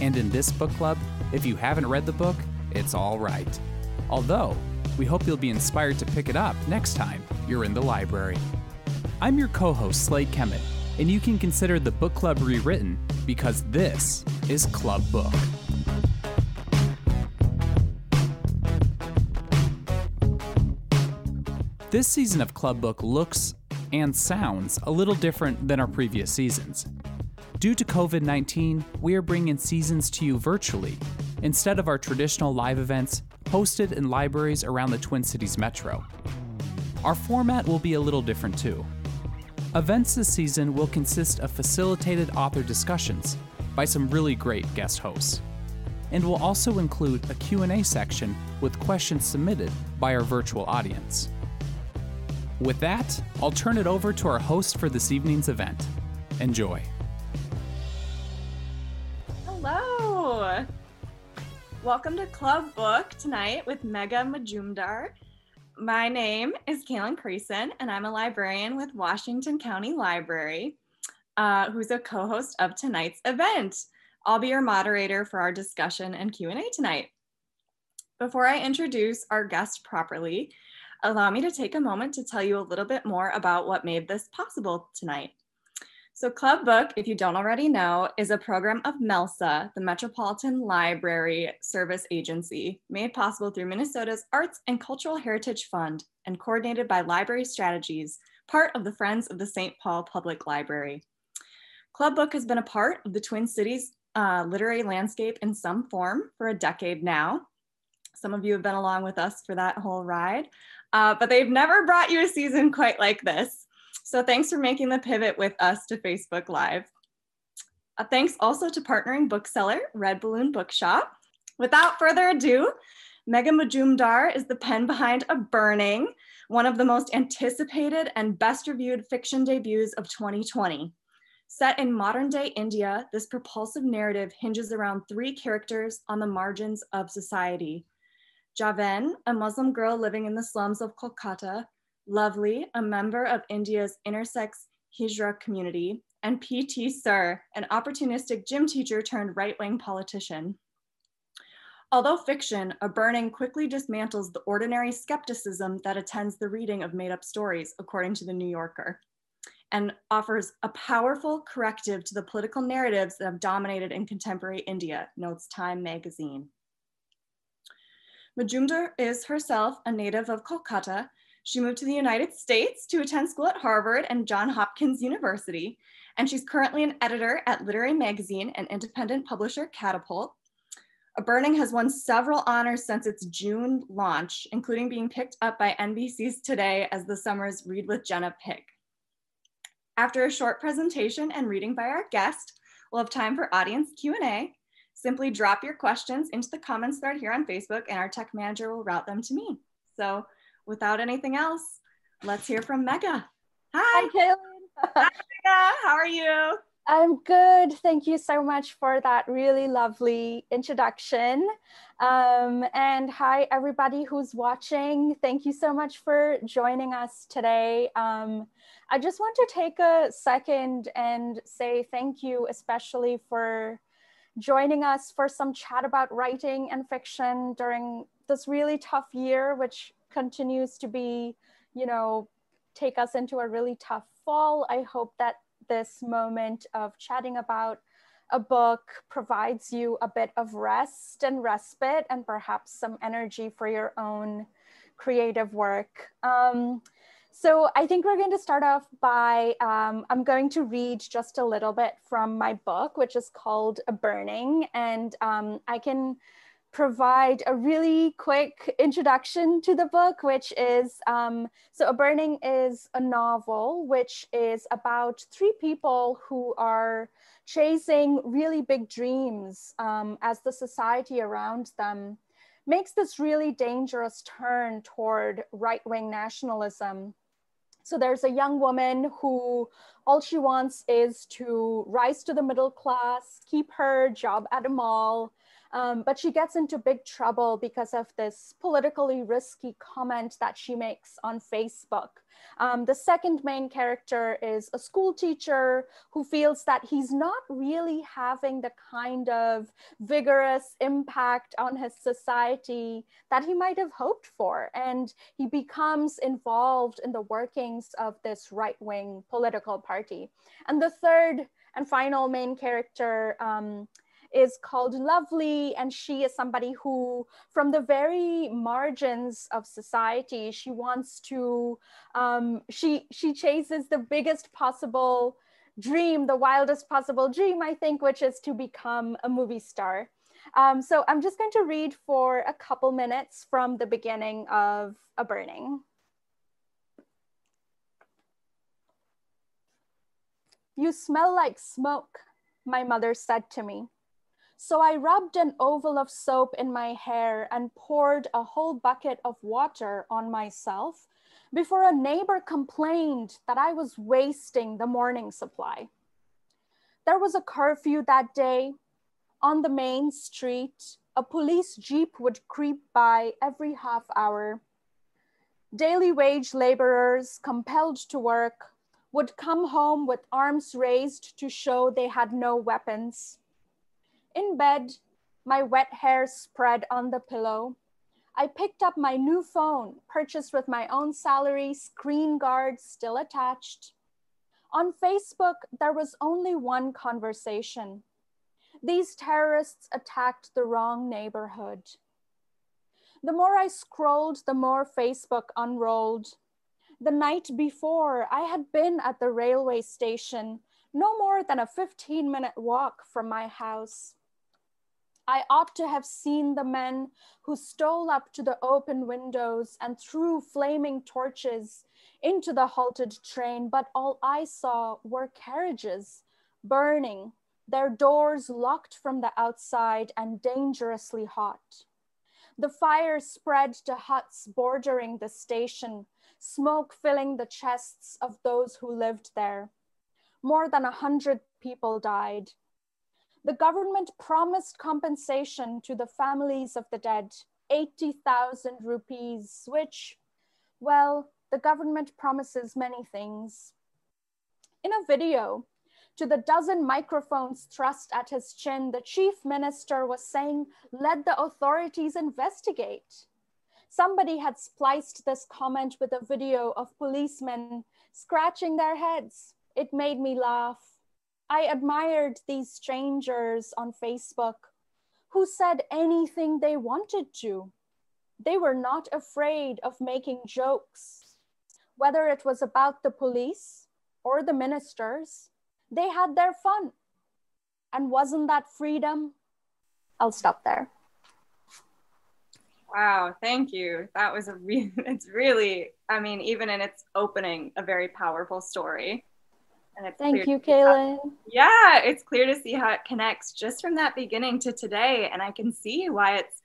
And in this book club, if you haven't read the book, it's all right. Although, we hope you'll be inspired to pick it up next time you're in the library. I'm your co host, Slade Kemet, and you can consider the book club rewritten because this is Club Book. This season of Club Book looks and sounds a little different than our previous seasons. Due to COVID 19, we are bringing seasons to you virtually instead of our traditional live events hosted in libraries around the Twin Cities metro. Our format will be a little different too. Events this season will consist of facilitated author discussions by some really great guest hosts and will also include a Q&A section with questions submitted by our virtual audience. With that, I'll turn it over to our host for this evening's event. Enjoy. Hello. Welcome to Club Book tonight with Megha Majumdar. My name is Kaylin Creason, and I'm a librarian with Washington County Library, uh, who's a co-host of tonight's event. I'll be your moderator for our discussion and Q&A tonight. Before I introduce our guest properly, allow me to take a moment to tell you a little bit more about what made this possible tonight. So Club Book, if you don't already know, is a program of MELSA, the Metropolitan Library Service Agency, made possible through Minnesota's Arts and Cultural Heritage Fund and coordinated by Library Strategies, part of the Friends of the St. Paul Public Library. Club Book has been a part of the Twin Cities uh, literary landscape in some form for a decade now. Some of you have been along with us for that whole ride, uh, but they've never brought you a season quite like this. So thanks for making the pivot with us to Facebook Live. Uh, thanks also to partnering bookseller Red Balloon Bookshop. Without further ado, Megha Majumdar is the pen behind A Burning, one of the most anticipated and best reviewed fiction debuts of 2020. Set in modern day India, this propulsive narrative hinges around three characters on the margins of society. Jivan, a Muslim girl living in the slums of Kolkata, Lovely, a member of India's intersex Hijra community, and P.T. Sir, an opportunistic gym teacher turned right-wing politician. Although fiction, A Burning quickly dismantles the ordinary skepticism that attends the reading of made-up stories, according to The New Yorker, and offers a powerful corrective to the political narratives that have dominated in contemporary India, notes Time magazine. Majumdar is herself a native of Kolkata she moved to the United States to attend school at Harvard and Johns Hopkins University, and she's currently an editor at Literary Magazine and independent publisher Catapult. A Burning has won several honors since its June launch, including being picked up by NBC's Today as the summer's Read with Jenna pick. After a short presentation and reading by our guest, we'll have time for audience Q&A. Simply drop your questions into the comments thread here on Facebook and our tech manager will route them to me. So without anything else, let's hear from Megha. Hi, Hi Kaylin. Hi, Megha. How are you? I'm good. Thank you so much for that really lovely introduction. Um, and hi, everybody who's watching. Thank you so much for joining us today. Um, I just want to take a second and say thank you, especially for joining us for some chat about writing and fiction during this really tough year, which continues to be, you know, take us into a really tough fall. I hope that this moment of chatting about a book provides you a bit of rest and respite and perhaps some energy for your own creative work. Um, so I think we're going to start off by, um, I'm going to read just a little bit from my book, which is called A Burning. And um, I can provide a really quick introduction to the book, which is um, so A Burning is a novel which is about three people who are chasing really big dreams um, as the society around them makes this really dangerous turn toward right wing nationalism. So there's a young woman who all she wants is to rise to the middle class, keep her job at a mall, um, but she gets into big trouble because of this politically risky comment that she makes on Facebook. Um, the second main character is a school teacher who feels that he's not really having the kind of vigorous impact on his society that he might have hoped for. And he becomes involved in the workings of this right wing political party. And the third and final main character um, is called Lovely, and she is somebody who, from the very margins of society, she wants to, um, she she chases the biggest possible dream, the wildest possible dream, I think, which is to become a movie star. Um, so I'm just going to read for a couple minutes from the beginning of A Burning. You smell like smoke, my mother said to me. So I rubbed an oval of soap in my hair and poured a whole bucket of water on myself before a neighbor complained that I was wasting the morning supply. There was a curfew that day. On the main street, a police jeep would creep by every half hour. Daily wage laborers compelled to work would come home with arms raised to show they had no weapons. In bed, my wet hair spread on the pillow. I picked up my new phone, purchased with my own salary, screen guard still attached. On Facebook, there was only one conversation. These terrorists attacked the wrong neighborhood. The more I scrolled, the more Facebook unrolled. The night before, I had been at the railway station, no more than a 15 minute walk from my house. I ought to have seen the men who stole up to the open windows and threw flaming torches into the halted train, but all I saw were carriages burning, their doors locked from the outside and dangerously hot. The fire spread to huts bordering the station, smoke filling the chests of those who lived there. More than a hundred people died, the government promised compensation to the families of the dead, 80,000 rupees, which, well, the government promises many things. In a video, to the dozen microphones thrust at his chin, the chief minister was saying, let the authorities investigate. Somebody had spliced this comment with a video of policemen scratching their heads. It made me laugh. I admired these strangers on Facebook who said anything they wanted to. They were not afraid of making jokes, whether it was about the police or the ministers. They had their fun. And wasn't that freedom? I'll stop there. Wow, thank you. That was a really, it's really, I mean, even in its opening, a very powerful story. And it's Thank you, Kaylin. yeah, it's clear to see how it connects just from that beginning to today. And I can see why it's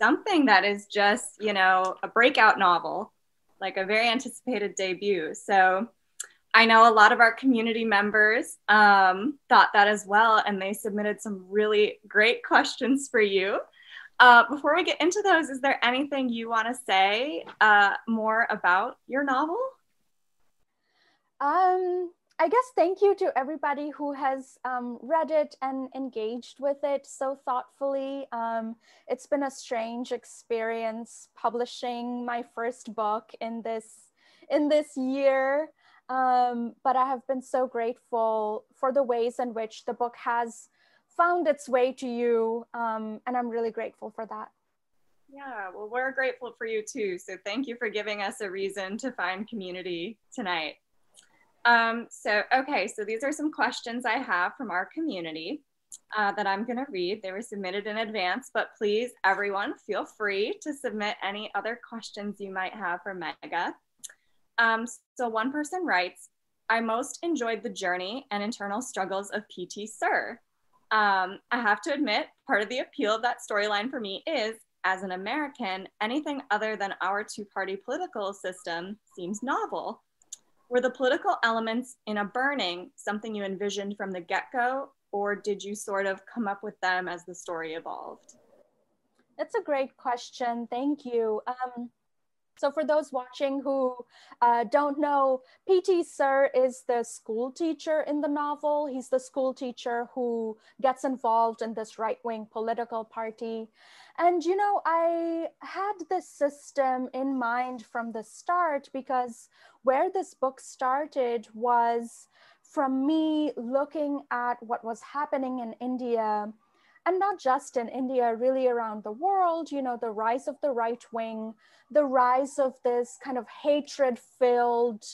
something that is just, you know, a breakout novel, like a very anticipated debut. So I know a lot of our community members um, thought that as well, and they submitted some really great questions for you. Uh, before we get into those, is there anything you want to say uh, more about your novel? Um, I guess thank you to everybody who has um, read it and engaged with it so thoughtfully. Um, it's been a strange experience publishing my first book in this in this year, um, but I have been so grateful for the ways in which the book has found its way to you, um, and I'm really grateful for that. Yeah, well, we're grateful for you too. So thank you for giving us a reason to find community tonight. Um, so, okay, so these are some questions I have from our community uh, that I'm going to read. They were submitted in advance, but please, everyone, feel free to submit any other questions you might have for Megha. Um, so, one person writes I most enjoyed the journey and internal struggles of P.T. Sir. Um, I have to admit, part of the appeal of that storyline for me is, as an American, anything other than our two party political system seems novel. Were the political elements in a burning something you envisioned from the get go, or did you sort of come up with them as the story evolved? That's a great question. Thank you. Um, so for those watching who uh, don't know, P.T. Sir is the school teacher in the novel. He's the school teacher who gets involved in this right-wing political party. And, you know, I had this system in mind from the start because where this book started was from me looking at what was happening in India and not just in India, really around the world, you know, the rise of the right wing, the rise of this kind of hatred filled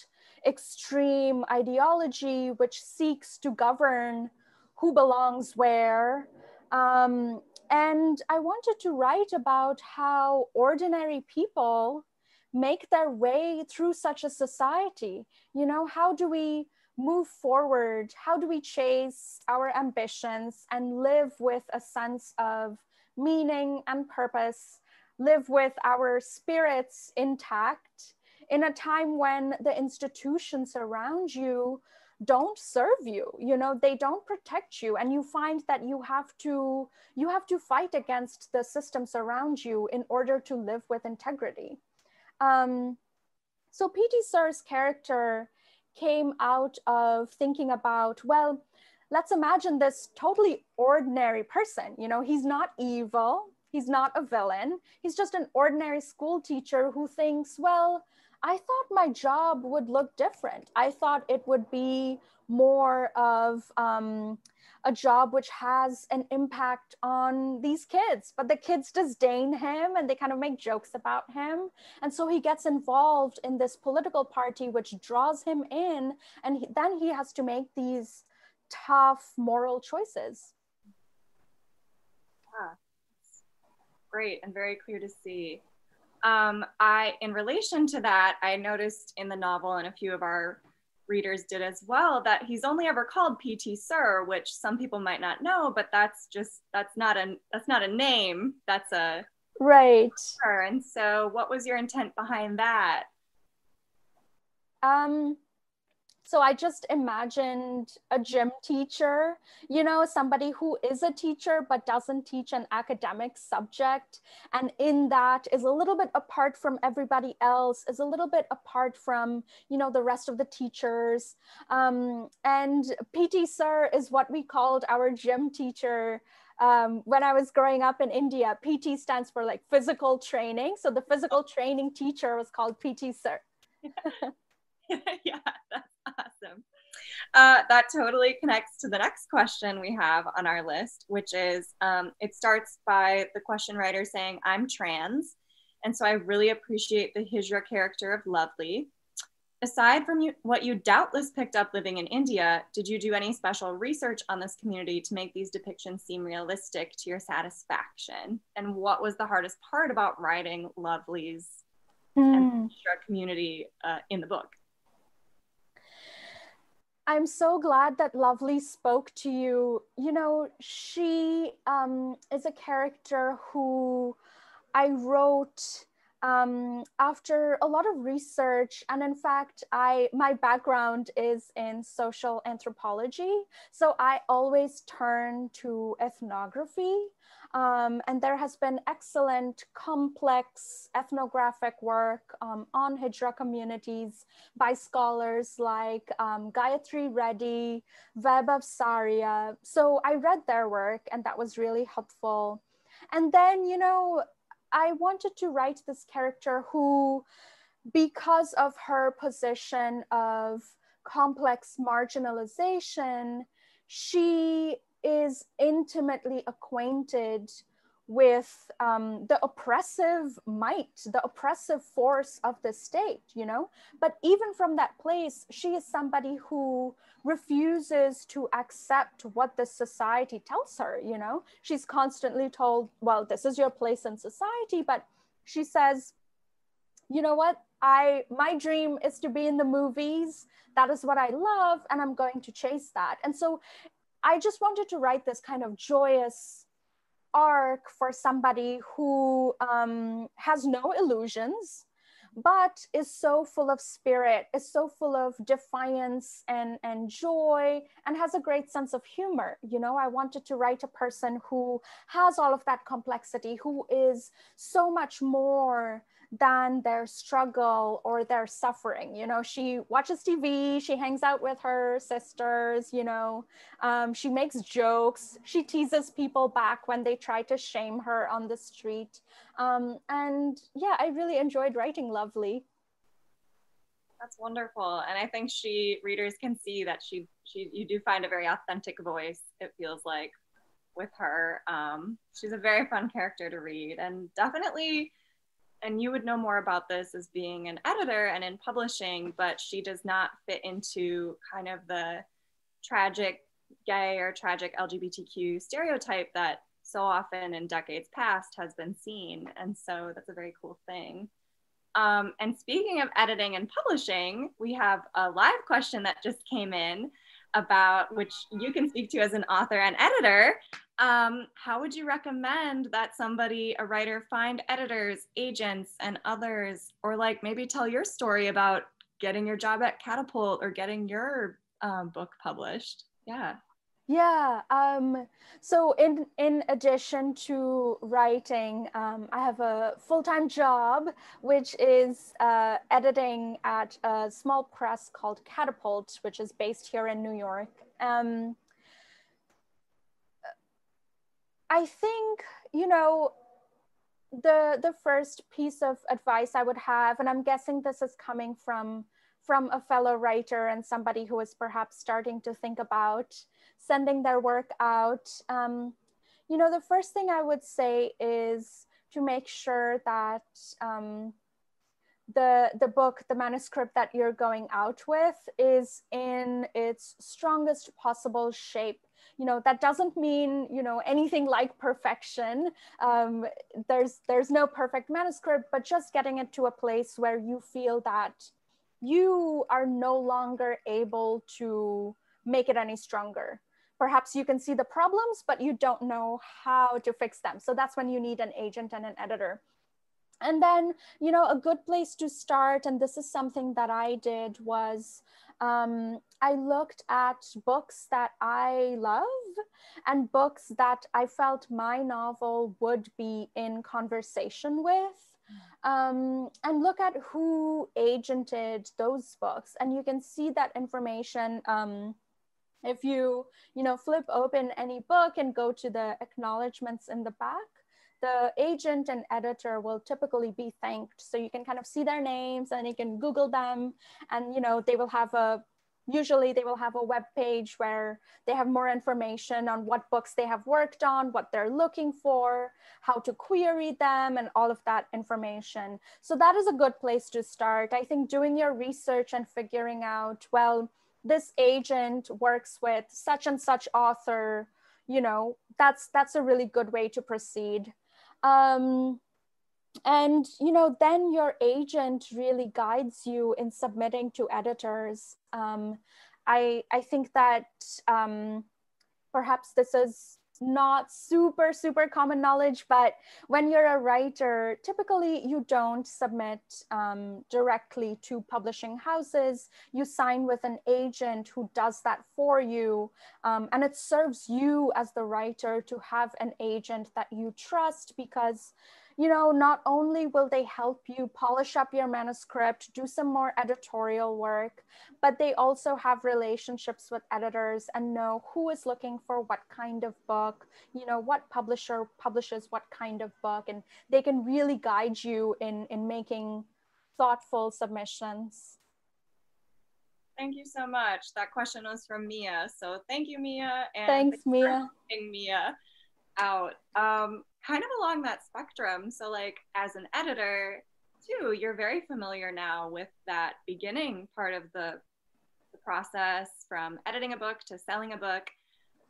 extreme ideology which seeks to govern who belongs where. Um, and I wanted to write about how ordinary people make their way through such a society. You know, how do we move forward? How do we chase our ambitions and live with a sense of meaning and purpose, live with our spirits intact in a time when the institutions around you don't serve you you know they don't protect you and you find that you have to you have to fight against the systems around you in order to live with integrity um, so pt sir's character came out of thinking about, well, let's imagine this totally ordinary person. You know, he's not evil, he's not a villain, he's just an ordinary school teacher who thinks, well, I thought my job would look different. I thought it would be more of um, a job which has an impact on these kids but the kids disdain him and they kind of make jokes about him. And so he gets involved in this political party which draws him in and he, then he has to make these tough moral choices. Yeah. Great and very clear to see um, i in relation to that i noticed in the novel and a few of our readers did as well that he's only ever called pt sir which some people might not know but that's just that's not a that's not a name that's a right. and so what was your intent behind that? Um so I just imagined a gym teacher, you know, somebody who is a teacher but doesn't teach an academic subject. And in that is a little bit apart from everybody else, is a little bit apart from, you know, the rest of the teachers. Um, and PT Sir is what we called our gym teacher. Um, when I was growing up in India, PT stands for like physical training. So the physical training teacher was called PT Sir. yeah, that's awesome. Uh, that totally connects to the next question we have on our list, which is um, it starts by the question writer saying, I'm trans. And so I really appreciate the Hijra character of Lovely. Aside from you, what you doubtless picked up living in India, did you do any special research on this community to make these depictions seem realistic to your satisfaction? And what was the hardest part about writing Lovely's mm. community uh, in the book? I'm so glad that Lovely spoke to you. You know, she um, is a character who I wrote um, after a lot of research. And in fact, I my background is in social anthropology. So I always turn to ethnography um, and there has been excellent, complex ethnographic work um, on Hijra communities by scholars like um, Gayatri Reddy, Vaibhav Saria. So I read their work and that was really helpful. And then, you know, I wanted to write this character who, because of her position of complex marginalization, she is intimately acquainted with um, the oppressive might, the oppressive force of the state, you know? But even from that place, she is somebody who refuses to accept what the society tells her, you know? She's constantly told, well, this is your place in society, but she says, you know what? I my dream is to be in the movies. That is what I love, and I'm going to chase that. And so I just wanted to write this kind of joyous arc for somebody who um, has no illusions but is so full of spirit, is so full of defiance and, and joy, and has a great sense of humor. You know, I wanted to write a person who has all of that complexity, who is so much more than their struggle or their suffering. You know, she watches TV, she hangs out with her sisters, you know, um, she makes jokes, she teases people back when they try to shame her on the street. Um, and yeah, I really enjoyed writing Lovely. That's wonderful. And I think she readers can see that she she you do find a very authentic voice, it feels like, with her. Um, she's a very fun character to read and definitely and you would know more about this as being an editor and in publishing, but she does not fit into kind of the tragic gay or tragic LGBTQ stereotype that so often in decades past has been seen. And so that's a very cool thing. Um, and speaking of editing and publishing, we have a live question that just came in about which you can speak to as an author and editor. Um, how would you recommend that somebody, a writer, find editors, agents, and others, or like maybe tell your story about getting your job at Catapult or getting your um, book published? Yeah. Yeah. Um, so in in addition to writing, um, I have a full time job, which is uh, editing at a small press called Catapult, which is based here in New York. Um, I think you know the the first piece of advice I would have, and I'm guessing this is coming from from a fellow writer and somebody who is perhaps starting to think about sending their work out. Um, you know, the first thing I would say is to make sure that um, the the book, the manuscript that you're going out with, is in its strongest possible shape. You know, that doesn't mean you know anything like perfection. Um, there's there's no perfect manuscript, but just getting it to a place where you feel that you are no longer able to make it any stronger perhaps you can see the problems, but you don't know how to fix them. So that's when you need an agent and an editor. And then, you know, a good place to start, and this is something that I did, was um, I looked at books that I love and books that I felt my novel would be in conversation with. Um, and look at who agented those books. And you can see that information um, if you, you know, flip open any book and go to the acknowledgments in the back, the agent and editor will typically be thanked. So you can kind of see their names and you can Google them and, you know, they will have a usually they will have a web page where they have more information on what books they have worked on, what they're looking for, how to query them, and all of that information. So that is a good place to start. I think doing your research and figuring out, well, this agent works with such and such author you know that's that's a really good way to proceed um, and you know then your agent really guides you in submitting to editors. Um, i i think that um, perhaps this is not super super common knowledge but when you're a writer typically you don't submit um, directly to publishing houses. You sign with an agent who does that for you um, and it serves you as the writer to have an agent that you trust because you know, not only will they help you polish up your manuscript, do some more editorial work, but they also have relationships with editors and know who is looking for what kind of book, you know, what publisher publishes what kind of book, and they can really guide you in, in making thoughtful submissions. Thank you so much. That question was from Mia. So thank you, Mia. And thanks, Mia. Mia out. Um, kind of along that spectrum. So, like, as an editor, too, you're very familiar now with that beginning part of the, the process from editing a book to selling a book.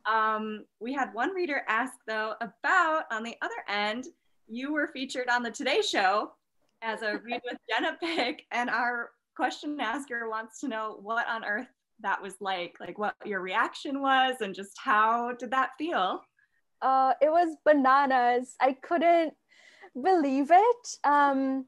Um, we had one reader ask, though, about on the other end, you were featured on the Today Show as a Read with Jenna pick, and our question asker wants to know what on earth that was like, like what your reaction was, and just how did that feel? Uh, it was bananas. I couldn't believe it. Um,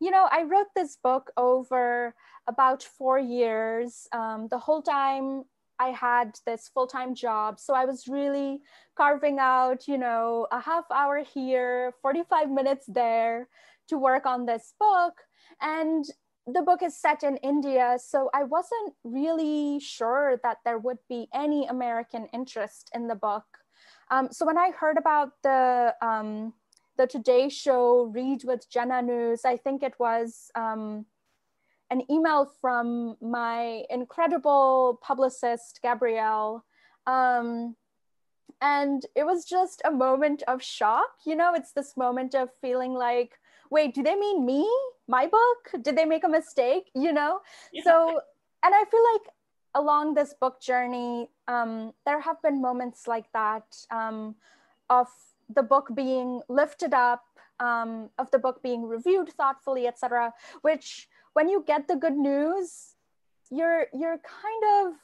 you know, I wrote this book over about four years. Um, the whole time I had this full time job. So I was really carving out, you know, a half hour here, 45 minutes there to work on this book. And the book is set in India. So I wasn't really sure that there would be any American interest in the book. Um, so when I heard about the, um, the Today Show Read with Jenna News, I think it was um, an email from my incredible publicist, Gabrielle. Um, and it was just a moment of shock. You know, it's this moment of feeling like, wait, do they mean me? My book? Did they make a mistake? You know? Yeah. So, and I feel like along this book journey, um, there have been moments like that um, of the book being lifted up, um, of the book being reviewed thoughtfully, etc., which when you get the good news, you're you're kind of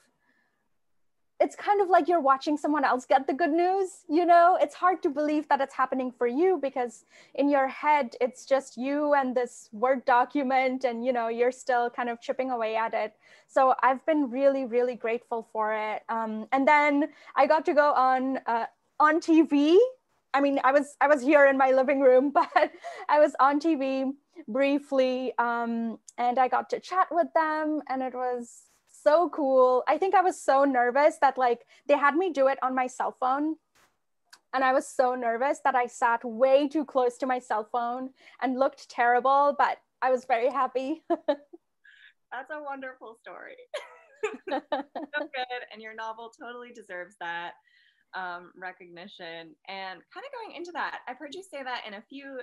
it's kind of like you're watching someone else get the good news you know? It's hard to believe that it's happening for you because in your head it's just you and this word document and you know you're still kind of chipping away at it. So i've been really really grateful for it. Um, and then i got to go on uh, on tv i mean i was i was here in my living room but i was on tv briefly um, and I got to chat with them and it was so cool. I think I was so nervous that like they had me do it on my cell phone and I was so nervous that I sat way too close to my cell phone and looked terrible, but I was very happy. That's a wonderful story. so good. And your novel totally deserves that um, recognition. And kind of going into that, I've heard you say that in a few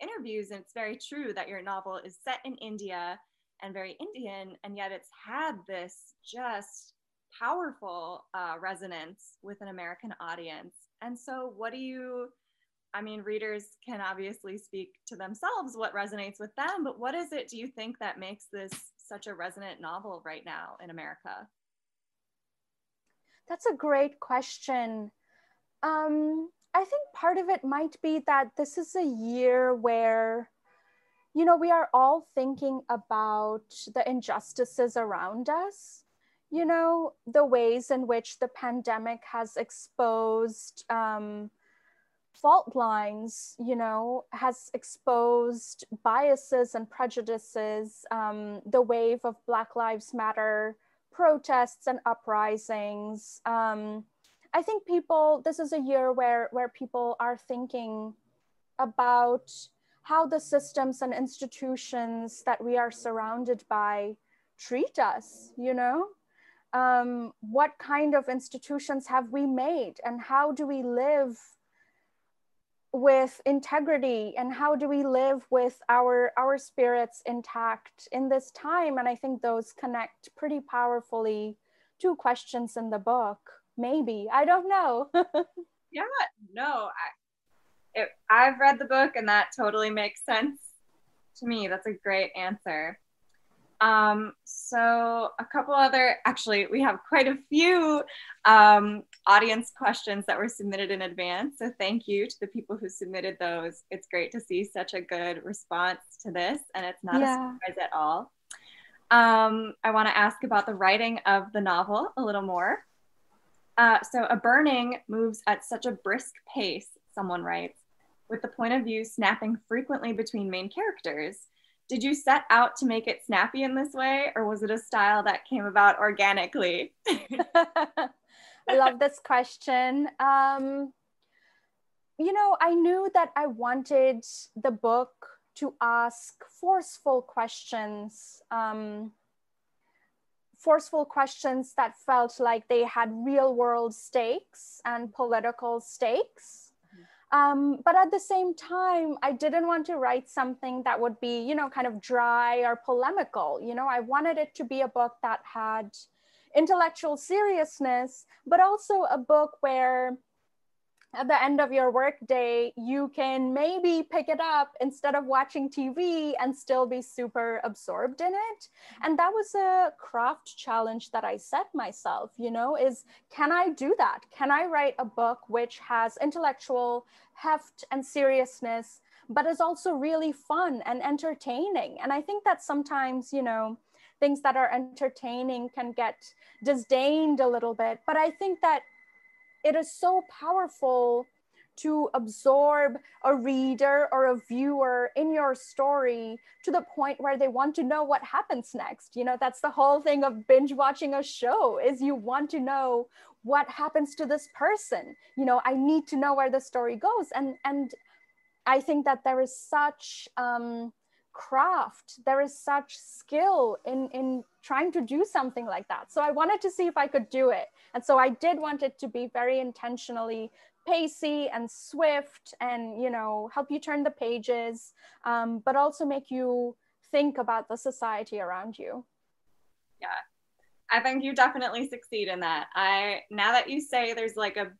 interviews, and it's very true that your novel is set in India and very Indian, and yet it's had this just powerful uh, resonance with an American audience. And so, what do you? I mean, readers can obviously speak to themselves what resonates with them, but what is it do you think that makes this such a resonant novel right now in America? That's a great question. Um, I think part of it might be that this is a year where, you know, we are all thinking about the injustices around us, you know, the ways in which the pandemic has exposed um, fault lines, you know, has exposed biases and prejudices, um, the wave of Black Lives Matter protests and uprisings. Um, I think people, this is a year where, where people are thinking about how the systems and institutions that we are surrounded by treat us, you know? Um, what kind of institutions have we made and how do we live with integrity and how do we live with our our spirits intact in this time? And i think those connect pretty powerfully to questions in the book maybe. I don't know. Yeah no I, it, i've read the book and that totally makes sense to me. That's a great answer. Um, so a couple other actually we have quite a few um, audience questions that were submitted in advance. So thank you to the people who submitted those. It's great to see such a good response to this and it's not yeah. a surprise at all. Um, i want to ask about the writing of the novel a little more. Uh, so a burning moves at such a brisk pace, someone writes, with the point of view snapping frequently between main characters. Did you set out to make it snappy in this way, or was it a style that came about organically? I love this question. Um, you know, I knew that I wanted the book to ask forceful questions. Um, forceful questions that felt like they had real world stakes and political stakes. Um, but at the same time, I didn't want to write something that would be, you know, kind of dry or polemical. You know, I wanted it to be a book that had intellectual seriousness, but also a book where at the end of your workday, you can maybe pick it up instead of watching TV and still be super absorbed in it. Mm-hmm. And that was a craft challenge that I set myself, you know, is can I do that? Can I write a book which has intellectual heft and seriousness, but is also really fun and entertaining? And I think that sometimes, you know, things that are entertaining can get disdained a little bit. But I think that it is so powerful to absorb a reader or a viewer in your story to the point where they want to know what happens next. You know that's the whole thing of binge watching a show is you want to know what happens to this person. You know i need to know where the story goes. And and i think that there is such um craft there is such skill in in trying to do something like that. So i wanted to see if i could do it. And so i did want it to be very intentionally pacey and swift and you know help you turn the pages um, but also make you think about the society around you. Yeah. I think you definitely succeed in that. I now that you say there's like a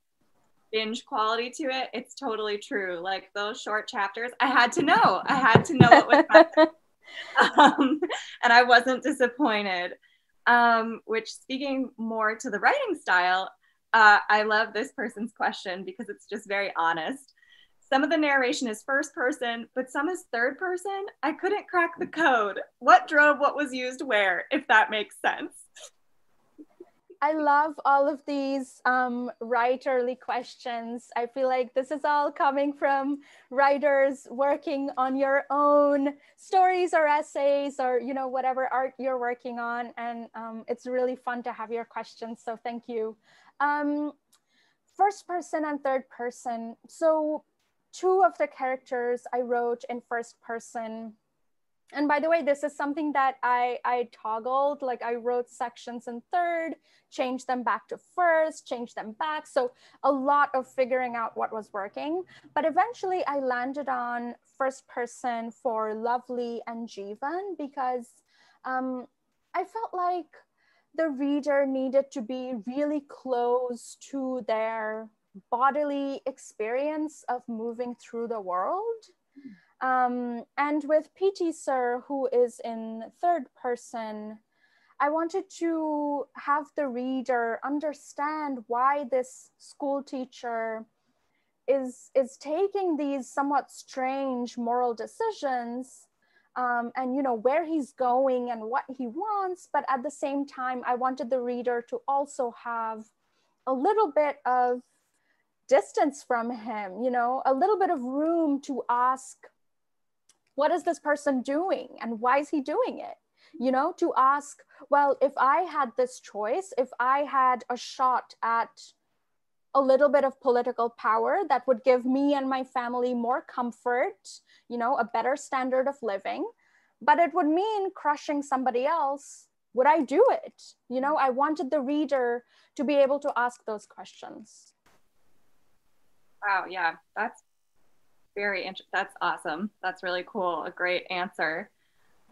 binge quality to it, it's totally true. Like those short chapters, I had to know. I had to know what was happening. um, and I wasn't disappointed. Um, which, speaking more to the writing style, uh, I love this person's question because it's just very honest. Some of the narration is first person, but some is third person. I couldn't crack the code. What drove what was used where, if that makes sense? I love all of these um, writerly questions. I feel like this is all coming from writers working on your own stories or essays or you know whatever art you're working on, and um, it's really fun to have your questions. So thank you. Um, first person and third person. So two of the characters I wrote in first person and by the way this is something that i i toggled like i wrote sections in third changed them back to first changed them back. So a lot of figuring out what was working. But eventually i landed on first person for lovely and Jivan because um, i felt like the reader needed to be really close to their bodily experience of moving through the world um, and with PT Sir, who is in third person, I wanted to have the reader understand why this school teacher is, is taking these somewhat strange moral decisions um, and you know where he's going and what he wants. But at the same time i wanted the reader to also have a little bit of distance from him you know a little bit of room to ask what is this person doing? And why is he doing it? Mm-hmm. You know to ask well if i had this choice if i had a shot at a little bit of political power that would give me and my family more comfort you know a better standard of living but it would mean crushing somebody else would i do it? You know i wanted the reader to be able to ask those questions. Wow yeah that's very interesting. That's awesome. That's really cool. A great answer.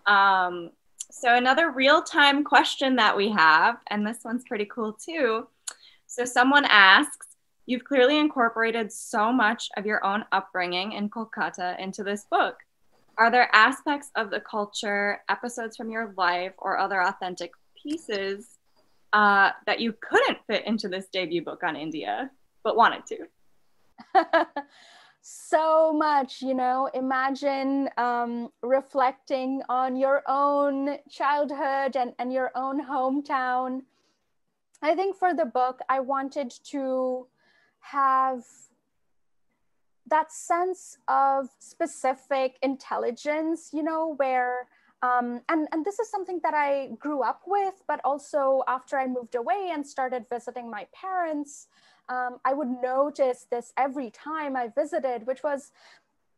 Um, so another real-time question that we have, and this one's pretty cool too. So someone asks, you've clearly incorporated so much of your own upbringing in Kolkata into this book. Are there aspects of the culture, episodes from your life, or other authentic pieces uh, that you couldn't fit into this debut book on India, but wanted to? so much you know. Imagine um, reflecting on your own childhood and, and your own hometown. I think for the book i wanted to have that sense of specific intelligence you know where um, and, and this is something that I grew up with, but also after I moved away and started visiting my parents, um, I would notice this every time I visited, which was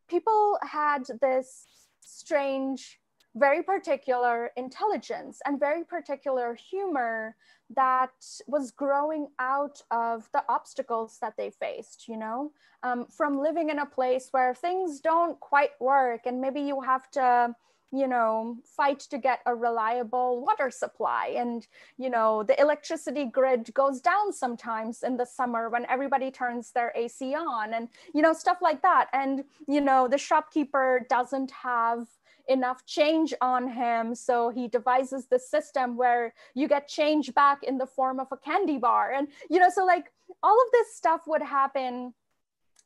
people had this strange, very particular intelligence and very particular humor that was growing out of the obstacles that they faced, you know, um, from living in a place where things don't quite work and maybe you have to you know fight to get a reliable water supply. And you know the electricity grid goes down sometimes in the summer when everybody turns their ac on and you know stuff like that. And you know the shopkeeper doesn't have enough change on him. So he devises the system where you get change back in the form of a candy bar. And you know so like all of this stuff would happen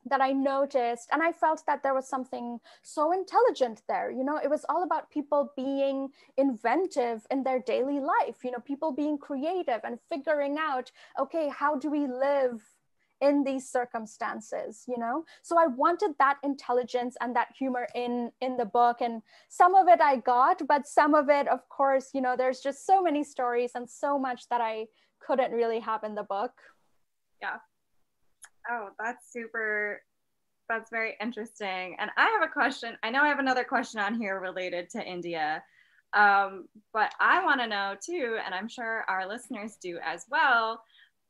that I noticed, and I felt that there was something so intelligent there. You know, it was all about people being inventive in their daily life, you know, people being creative and figuring out, okay, how do we live in these circumstances you know? So i wanted that intelligence and that humor in in the book and some of it i got but some of it of course you know there's just so many stories and so much that i couldn't really have in the book. Yeah Oh, that's super. That's very interesting. And I have a question. I know I have another question on here related to India, um, but I want to know too, and I'm sure our listeners do as well.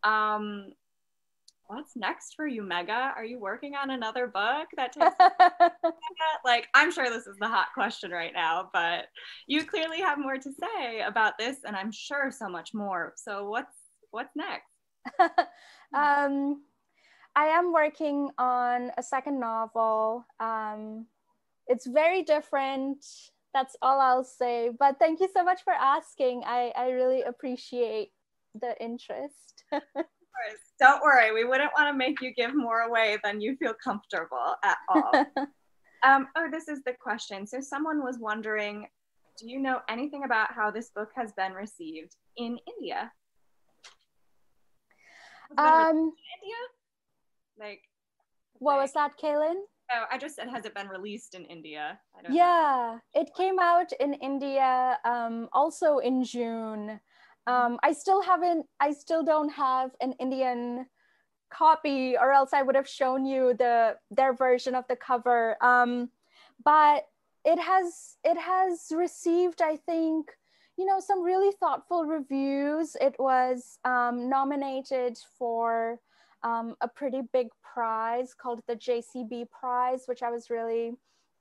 Um, what's next for you, Megha? Are you working on another book that takes like I'm sure this is the hot question right now, but you clearly have more to say about this, and I'm sure so much more. So what's what's next? um, I am working on a second novel. Um, it's very different. That's all I'll say. But thank you so much for asking. I, I really appreciate the interest. Don't worry, we wouldn't want to make you give more away than you feel comfortable at all. um, oh, this is the question. So, someone was wondering Do you know anything about how this book has been received in India? Um, India? Like, what was that, Kaylin? Oh, I just said, has it been released in India? yeah, know. it came out in India um, also in June. Um, I still haven't, I still don't have an Indian copy, or else I would have shown you the their version of the cover. Um, but it has it has received, I think, you know, some really thoughtful reviews. It was um, nominated for um, a pretty big prize called the JCB Prize, which I was really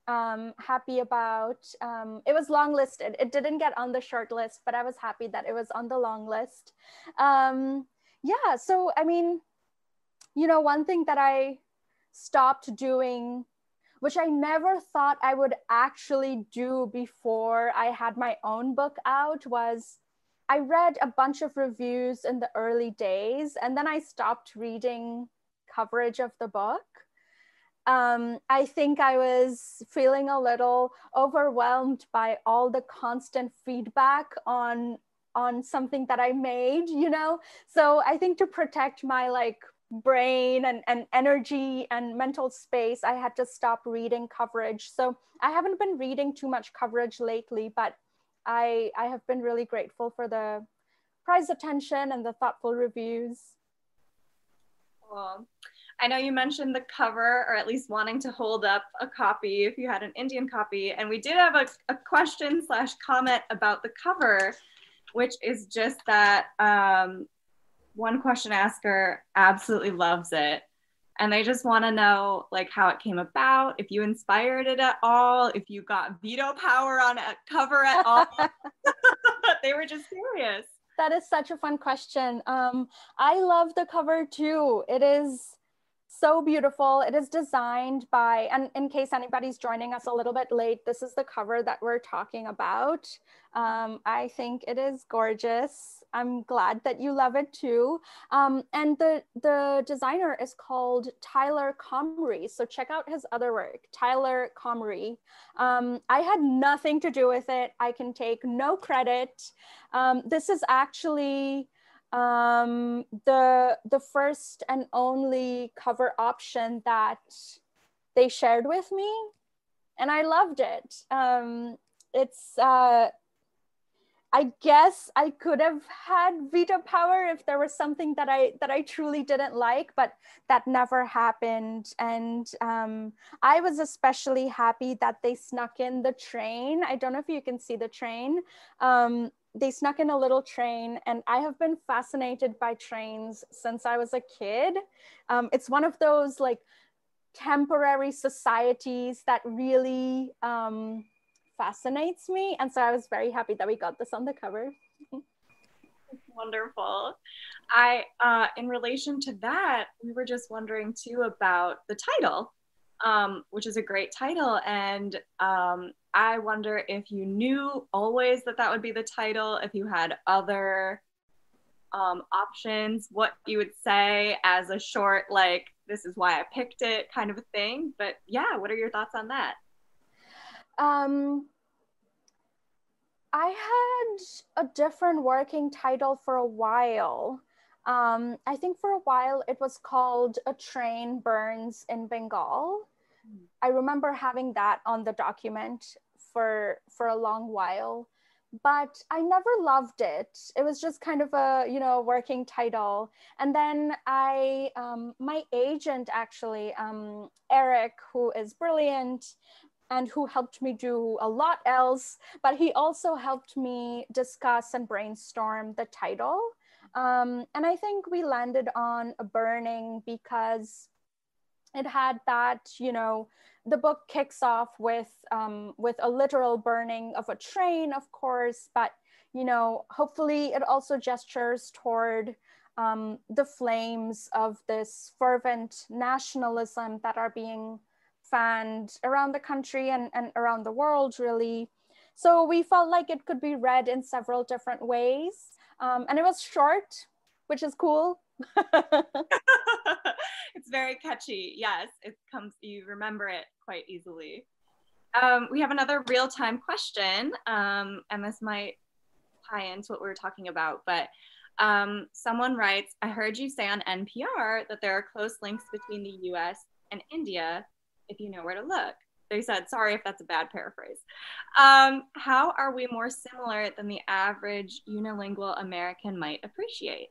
um, happy about. Um, it was long listed. It didn't get on the short list, but I was happy that it was on the long list. Um, yeah, so I mean, you know, one thing that I stopped doing, which I never thought I would actually do before I had my own book out, was I read a bunch of reviews in the early days and then I stopped reading coverage of the book. Um, I think I was feeling a little overwhelmed by all the constant feedback on on something that I made, you know. So I think to protect my like brain and, and energy and mental space, I had to stop reading coverage. So I haven't been reading too much coverage lately, but I, I have been really grateful for the prize attention and the thoughtful reviews. Well, I know you mentioned the cover, or at least wanting to hold up a copy if you had an Indian copy. And we did have a, a question slash comment about the cover, which is just that um, one question asker absolutely loves it and they just want to know like how it came about if you inspired it at all if you got veto power on a cover at all they were just curious that is such a fun question um, i love the cover too it is so beautiful. It is designed by, and in case anybody's joining us a little bit late, this is the cover that we're talking about. Um, I think it is gorgeous. I'm glad that you love it too. Um, and the, the designer is called Tyler Comrie. So check out his other work, Tyler Comrie. Um, I had nothing to do with it. I can take no credit. Um, this is actually um, the the first and only cover option that they shared with me, and I loved it. Um, it's uh, I guess I could have had veto power if there was something that I that I truly didn't like, but that never happened. And um, I was especially happy that they snuck in the train. I don't know if you can see the train. Um, they snuck in a little train and i have been fascinated by trains since i was a kid um, it's one of those like temporary societies that really um, fascinates me. And so I was very happy that we got this on the cover. Wonderful. I, uh, in relation to that, we were just wondering too about the title, um, which is a great title. And um, I wonder if you knew always that that would be the title, if you had other um, options, what you would say as a short, like, this is why I picked it kind of a thing. But yeah, what are your thoughts on that? Um, I had a different working title for a while. Um, I think for a while it was called A Train Burns in Bengal. Mm. I remember having that on the document for for a long while but I never loved it. It was just kind of a you know working title. And then I, um, my agent actually, um, Eric, who is brilliant, and who helped me do a lot else, but he also helped me discuss and brainstorm the title. Um, and I think we landed on a burning because it had that you know the book kicks off with um, with a literal burning of a train, of course, but you know, hopefully it also gestures toward um, the flames of this fervent nationalism that are being fanned around the country and, and around the world, really. So we felt like it could be read in several different ways. Um, and it was short, which is cool. it's very catchy. Yes, it comes, you remember it quite easily. Um, we have another real time question, um, and this might tie into what we were talking about, but um, someone writes I heard you say on NPR that there are close links between the US and India if you know where to look. They said, sorry if that's a bad paraphrase. Um, how are we more similar than the average unilingual American might appreciate?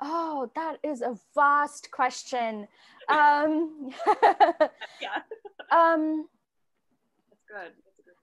Oh, that is a vast question. Um, yeah. um, That's good.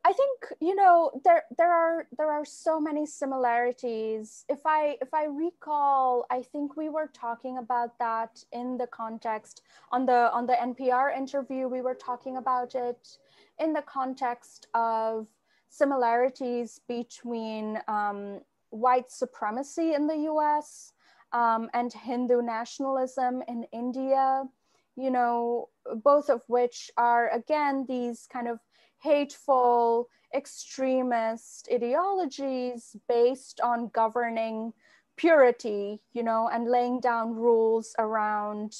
I think you know there there are there are so many similarities. If I if I recall, I think we were talking about that in the context on the on the NPR interview. We were talking about it in the context of similarities between um, white supremacy in the U.S um, and Hindu nationalism in India, you know, both of which are, again, these kind of hateful, extremist ideologies based on governing purity, you know, and laying down rules around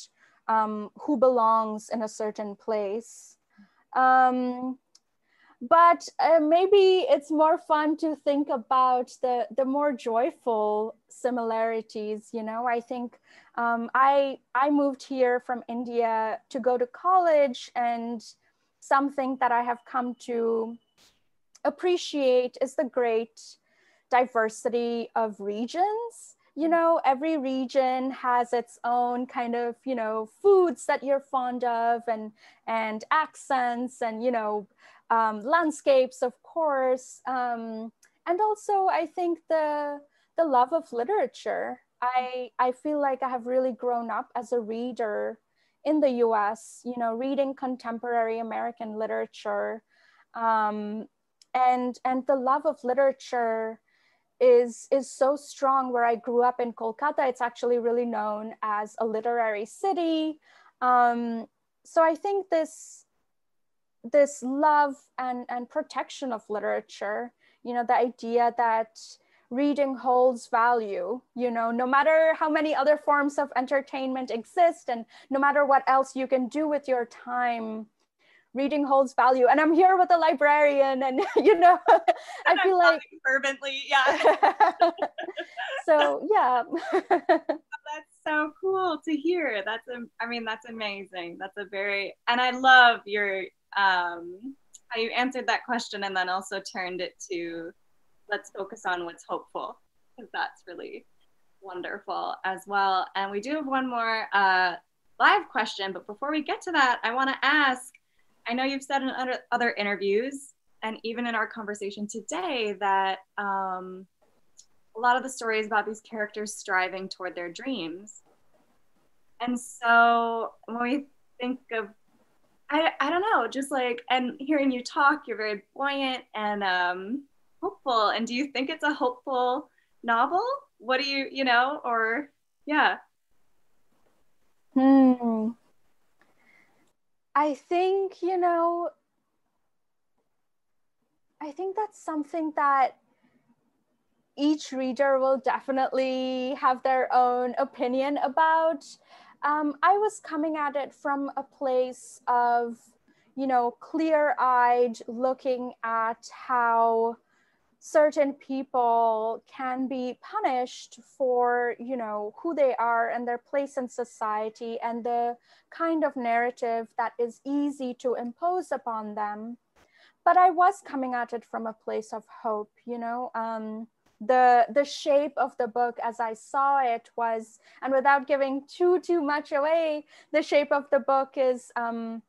um, who belongs in a certain place. Um, but uh, maybe it's more fun to think about the the more joyful similarities you know i think um, i i moved here from india to go to college and something that i have come to appreciate is the great diversity of regions. You know every region has its own kind of you know foods that you're fond of and and accents and you know um, landscapes, of course, um, and also I think the the love of literature. I I feel like I have really grown up as a reader in the U.S. You know, reading contemporary American literature, um, and and the love of literature is is so strong. Where I grew up in Kolkata, it's actually really known as a literary city. Um, so I think this this love and, and protection of literature, you know, the idea that reading holds value, you know, no matter how many other forms of entertainment exist and no matter what else you can do with your time, reading holds value. And I'm here with a librarian and, you know, I feel like fervently, yeah. so, yeah. that's so cool to hear. That's, a, I mean, that's amazing. That's a very, and I love your, um, how you answered that question and then also turned it to let's focus on what's hopeful because that's really wonderful as well. And we do have one more uh, live question, but before we get to that, I want to ask I know you've said in other, interviews and even in our conversation today that um, a lot of the stories about these characters striving toward their dreams. And so when we think of I, I don't know, just like, and hearing you talk, you're very buoyant and um, hopeful. And do you think it's a hopeful novel? What do you, you know, or yeah? Hmm. I think, you know, I think that's something that each reader will definitely have their own opinion about. Um, I was coming at it from a place of, you know, clear eyed looking at how certain people can be punished for you know who they are and their place in society and the kind of narrative that is easy to impose upon them. But i was coming at it from a place of hope you know um, the the shape of the book as i saw it was and without giving too too much away the shape of the book is um,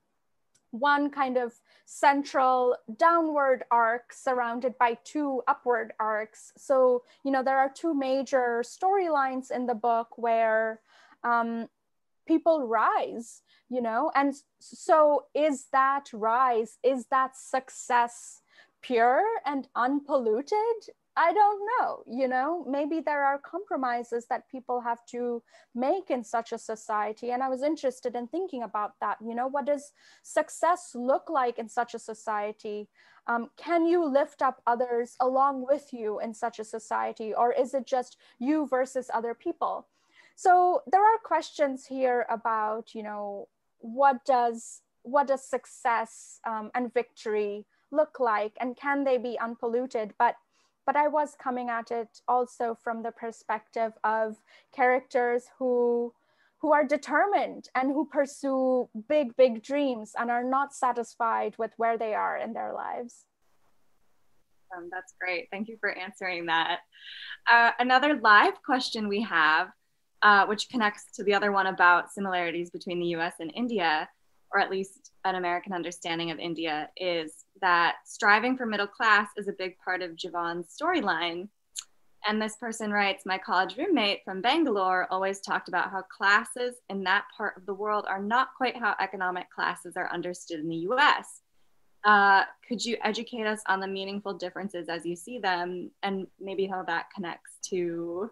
one kind of central downward arc surrounded by two upward arcs. So, you know, there are two major storylines in the book where um, people rise, you know, and so is that rise, is that success pure and unpolluted? I don't know, you know, maybe there are compromises that people have to make in such a society. And I was interested in thinking about that. You know, what does success look like in such a society? Um, can you lift up others along with you in such a society? Or is it just you versus other people? So there are questions here about, you know, what does what does success um, and victory look like and can they be unpolluted but but I was coming at it also from the perspective of characters who who are determined and who pursue big big dreams and are not satisfied with where they are in their lives. Um, that's great. Thank you for answering that. Uh, another live question we have, uh, which connects to the other one about similarities between the US and India, or at least an American understanding of India, is that striving for middle class is a big part of Jivan's storyline. And this person writes My college roommate from Bangalore always talked about how classes in that part of the world are not quite how economic classes are understood in the US. Uh, could you educate us on the meaningful differences as you see them and maybe how that connects to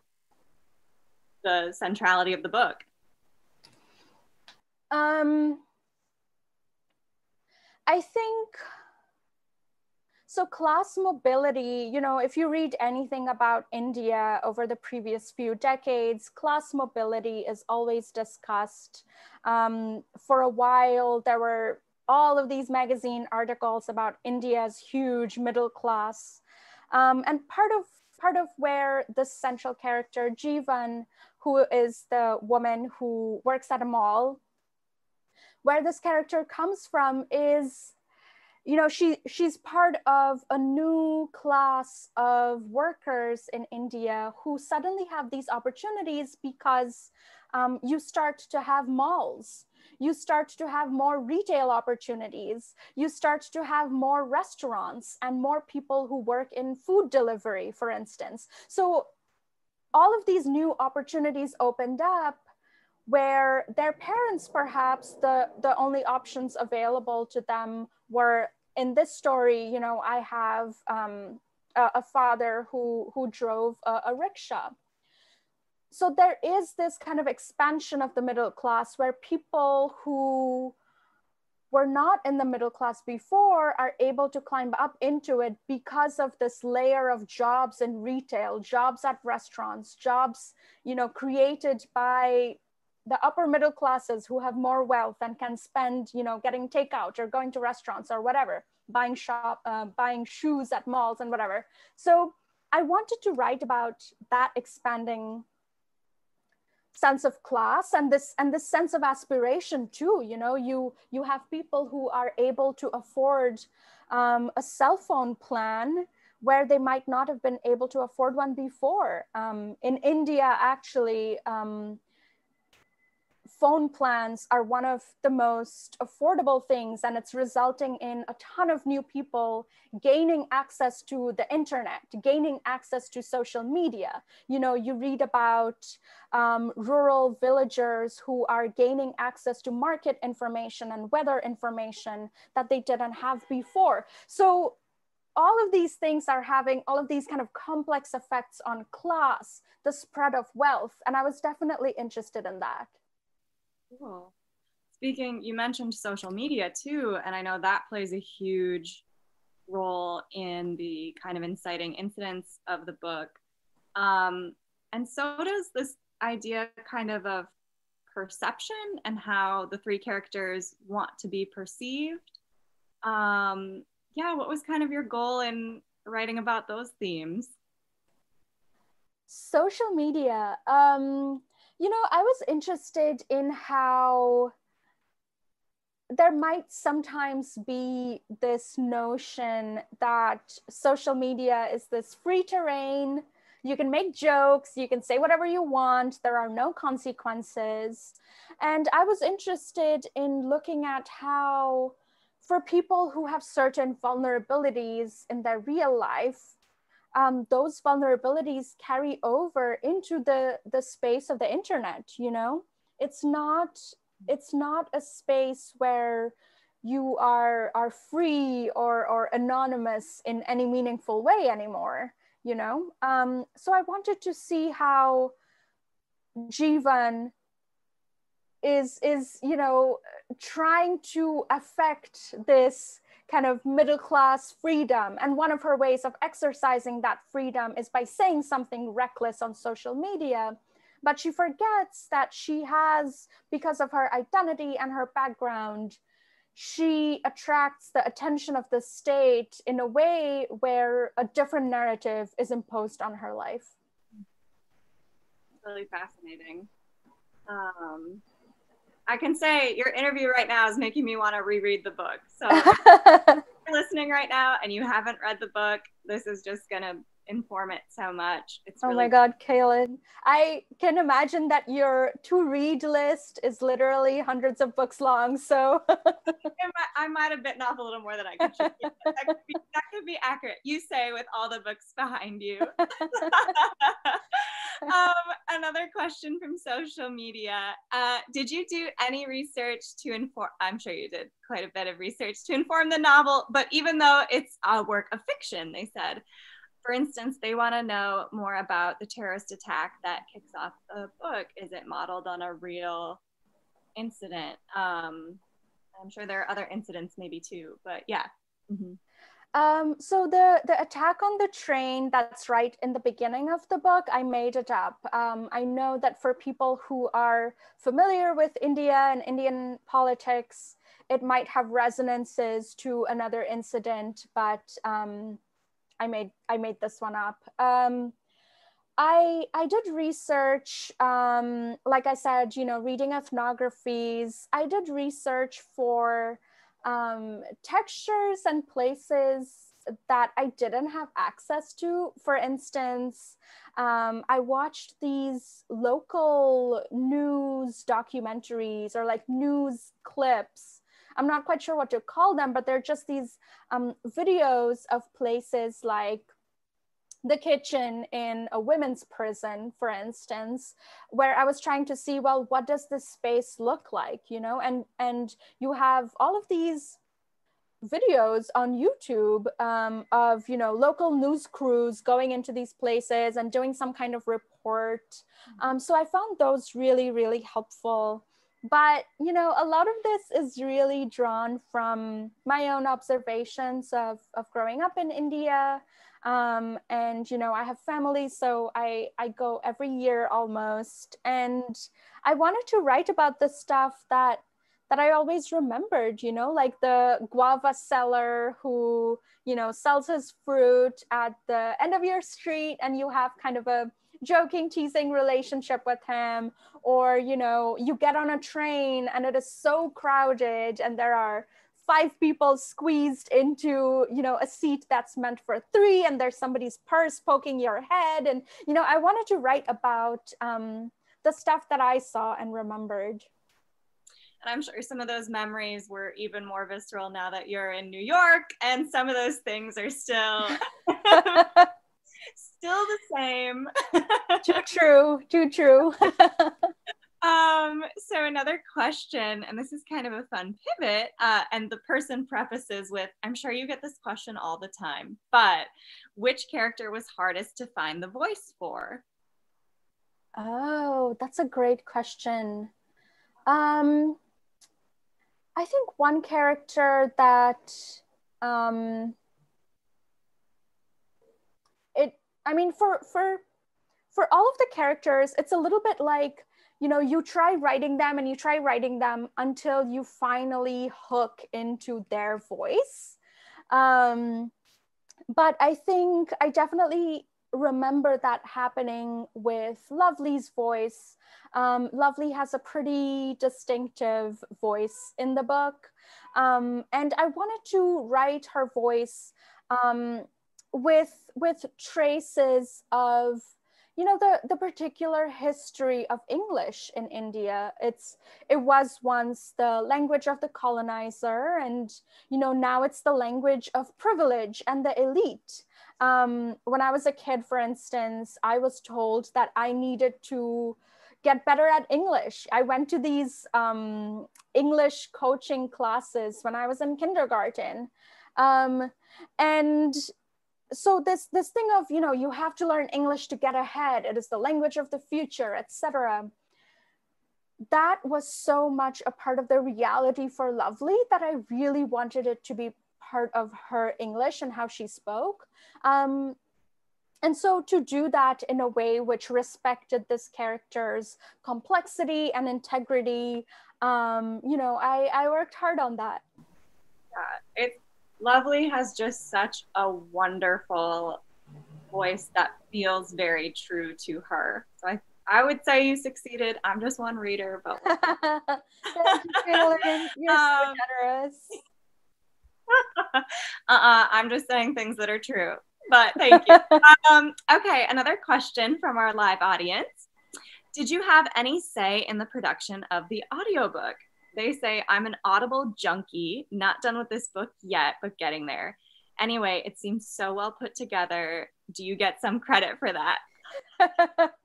the centrality of the book? Um, I think so class mobility, you know, if you read anything about India over the previous few decades, class mobility is always discussed. Um, for a while, there were all of these magazine articles about India's huge middle class. Um, and part of part of where the central character Jivan, who is the woman who works at a mall, where this character comes from is you know she she's part of a new class of workers in india who suddenly have these opportunities because um, you start to have malls. You start to have more retail opportunities. You start to have more restaurants and more people who work in food delivery for instance. So all of these new opportunities opened up where their parents perhaps the the only options available to them were in this story you know i have um, a, a, father who who drove a, a rickshaw. So there is this kind of expansion of the middle class where people who were not in the middle class before are able to climb up into it because of this layer of jobs in retail jobs at restaurants jobs you know created by the upper middle classes who have more wealth and can spend, you know, getting takeout or going to restaurants or whatever, buying shop, uh, buying shoes at malls and whatever. So I wanted to write about that expanding sense of class and this and this sense of aspiration too you know you you have people who are able to afford um, a cell phone plan where they might not have been able to afford one before um, in india actually um, phone plans are one of the most affordable things and it's resulting in a ton of new people gaining access to the internet gaining access to social media. You know you read about um, rural villagers who are gaining access to market information and weather information that they didn't have before. So all of these things are having all of these kind of complex effects on class the spread of wealth and i was definitely interested in that Cool. Speaking, you mentioned social media too, and I know that plays a huge role in the kind of inciting incidents of the book. Um, and so does this idea kind of of perception and how the three characters want to be perceived. Um, yeah, what was kind of your goal in writing about those themes? Social media. Um, you know, I was interested in how there might sometimes be this notion that social media is this free terrain. You can make jokes, you can say whatever you want, there are no consequences. And I was interested in looking at how, for people who have certain vulnerabilities in their real life, um, those vulnerabilities carry over into the the space of the internet you know? It's not it's not a space where you are are free or or anonymous in any meaningful way anymore you know? Um, so i wanted to see how jivan is is you know trying to affect this kind of middle class freedom. And one of her ways of exercising that freedom is by saying something reckless on social media. But she forgets that she has, because of her identity and her background, she attracts the attention of the state in a way where a different narrative is imposed on her life. Really fascinating. Um, I can say your interview right now is making me want to reread the book. So you're listening right now and you haven't read the book, this is just gonna inform it so much. It's really- oh my god, Kaylin. I can imagine that your to read list is literally hundreds of books long. So I might have bitten off a little more than I could. That could, be, that could be accurate. You say with all the books behind you um, another question from social media. Uh, did you do any research to inform? I'm sure you did quite a bit of research to inform the novel, but even though it's a work of fiction, they said, for instance, they want to know more about the terrorist attack that kicks off the book. Is it modeled on a real incident? Um, I'm sure there are other incidents, maybe too, but yeah. Mm-hmm. Um, so the the attack on the train that's right in the beginning of the book, I made it up. Um, I know that for people who are familiar with India and Indian politics, it might have resonances to another incident, but um, I made I made this one up. Um, I I did research, um, like I said, you know, reading ethnographies. I did research for um, textures and places that I didn't have access to. For instance, um, I watched these local news documentaries or like news clips. I'm not quite sure what to call them, but they're just these um, videos of places like the kitchen in a women's prison for instance where i was trying to see well what does this space look like you know? And and you have all of these videos on youtube um, of you know local news crews going into these places and doing some kind of report. Mm-hmm. um, so i found those really really helpful but you know a lot of this is really drawn from my own observations of, of growing up in india. Um, and you know i have family so i i go every year almost. And i wanted to write about the stuff that that i always remembered you know like the guava seller who you know sells his fruit at the end of your street and you have kind of a joking teasing relationship with him or you know you get on a train and it is so crowded and there are five people squeezed into you know a seat that's meant for three and there's somebody's purse poking your head. And you know i wanted to write about um, the stuff that i saw and remembered. And I'm sure some of those memories were even more visceral now that you're in New York, and some of those things are still still the same. too true, too true. um, so another question, and this is kind of a fun pivot, uh, and the person prefaces with, I'm sure you get this question all the time, but which character was hardest to find the voice for? Oh, that's a great question. Um, I think one character that um, it. I mean, for for for all of the characters, it's a little bit like you know you try writing them and you try writing them until you finally hook into their voice. Um, but I think I definitely remember that happening with Lovely's voice. Um, Lovely has a pretty distinctive voice in the book. Um, and I wanted to write her voice um, with, with traces of you know the the particular history of english in india it's it was once the language of the colonizer and you know now it's the language of privilege and the elite um, when I was a kid, for instance, I was told that I needed to get better at English. I went to these um, English coaching classes when I was in kindergarten. Um, and so this this thing of you know you have to learn english to get ahead it is the language of the future etc that was so much a part of the reality for lovely that i really wanted it to be part of her English and how she spoke. Um, and so to do that in a way which respected this character's complexity and integrity, um, you know, I, I worked hard on that. Yeah, it's Lovely has just such a wonderful voice that feels very true to her. So I, I would say you succeeded. I'm just one reader, but Thank you, You're um, so generous. uh-uh, I'm just saying things that are true. But thank you. um, okay, another question from our live audience. Did you have any say in the production of the audiobook? They say, I'm an Audible junkie, not done with this book yet, but getting there. Anyway, it seems so well put together. Do you get some credit for that?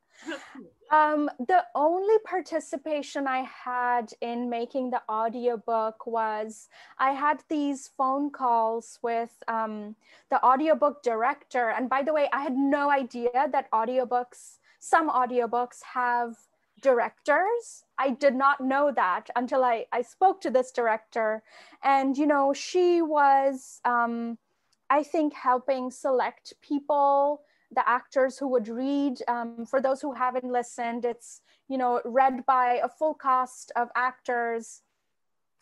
Um, the only participation I had in making the audiobook was I had these phone calls with um, the audiobook director. And by the way, I had no idea that audiobooks, some audiobooks have directors. I did not know that until I, I spoke to this director. And, you know, she was, um, I think, helping select people the actors who would read. Um, for those who haven't listened, it's you know read by a full cast of actors.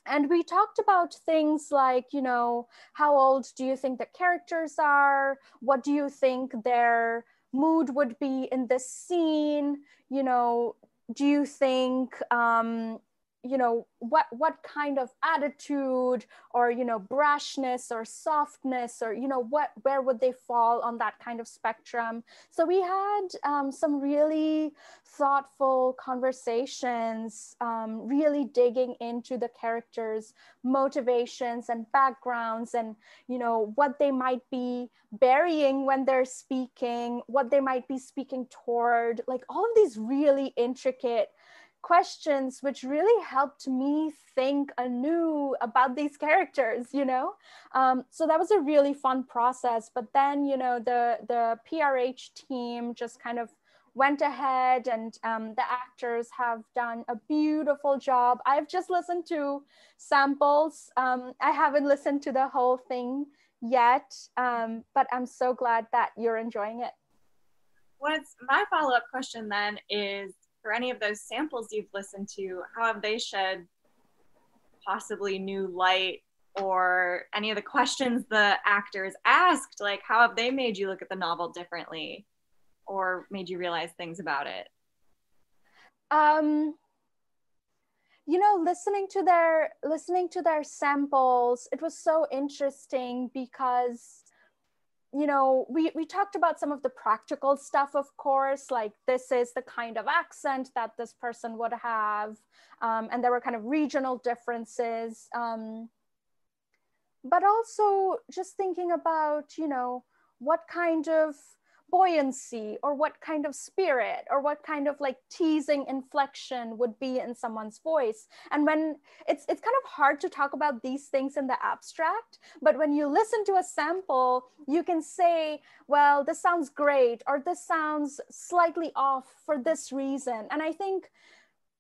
And we talked about things like, you know, how old do you think the characters are? What do you think their mood would be in this scene? You know, do you think um, you know what what kind of attitude or you know brashness or softness or you know what where would they fall on that kind of spectrum? So we had um, some really thoughtful conversations um, really digging into the characters motivations and backgrounds and you know what they might be burying when they're speaking what they might be speaking toward like all of these really intricate questions which really helped me think anew about these characters you know? Um, so that was a really fun process but then you know the the prh team just kind of went ahead and um, the actors have done a beautiful job. I've just listened to samples. Um, i haven't listened to the whole thing yet um, but i'm so glad that you're enjoying it. What's my follow-up question then is for any of those samples you've listened to, how have they shed possibly new light or any of the questions the actors asked? Like, how have they made you look at the novel differently or made you realize things about it? Um, you know listening to their listening to their samples it was so interesting because you know, we, we talked about some of the practical stuff, of course, like this is the kind of accent that this person would have. Um, and there were kind of regional differences. Um, but also just thinking about, you know, what kind of buoyancy or what kind of spirit or what kind of like teasing inflection would be in someone's voice. And when it's it's kind of hard to talk about these things in the abstract but when you listen to a sample you can say well this sounds great or this sounds slightly off for this reason. And i think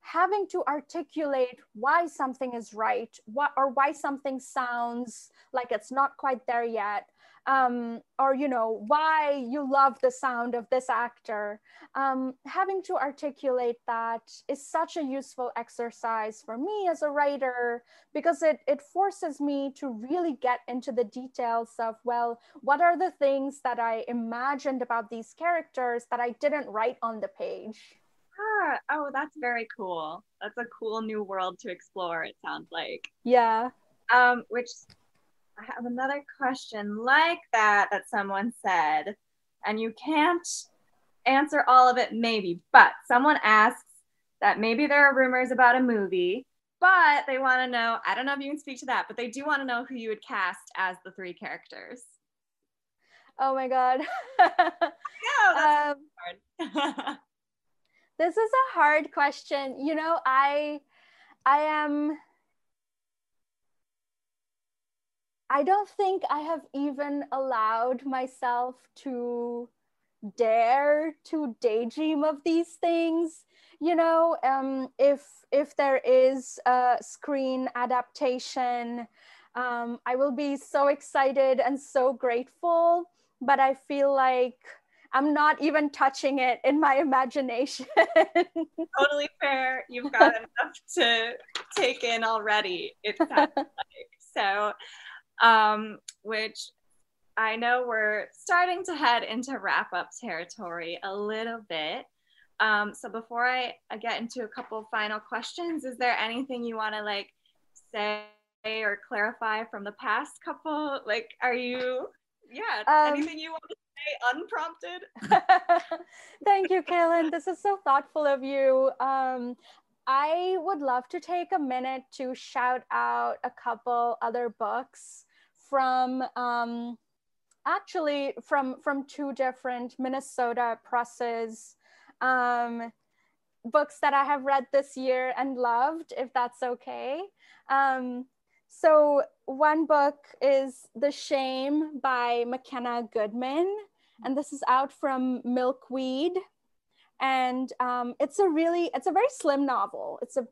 having to articulate why something is right what, or why something sounds like it's not quite there yet um, or you know why you love the sound of this actor. Um, having to articulate that is such a useful exercise for me as a writer because it, it forces me to really get into the details of well what are the things that i imagined about these characters that i didn't write on the page? Ah, oh that's very cool. That's a cool new world to explore it sounds like. Yeah. Um, which I have another question like that that someone said, and you can't answer all of it, maybe, but someone asks that maybe there are rumors about a movie, but they want to know. I don't know if you can speak to that, but they do want to know who you would cast as the three characters. Oh my god. no, um, this is a hard question. You know, I I am I don't think I have even allowed myself to dare to daydream of these things you know? Um, if if there is a screen adaptation um, i will be so excited and so grateful but i feel like i'm not even touching it in my imagination. Totally fair. You've got enough to take in already it sounds like. So um, which I know we're starting to head into wrap up territory a little bit. Um, so before I, I get into a couple final questions, is there anything you want to like say or clarify from the past couple? Like, are you, yeah, um, anything you want to say unprompted? Thank you, Kaylin. This is so thoughtful of you. Um, I would love to take a minute to shout out a couple other books from um, actually from from two different Minnesota presses um, books that I have read this year and loved, if that's okay. Um, so one book is The Shame by Makenna Goodman, and this is out from Milkweed and um, it's a really it's a very slim novel it's a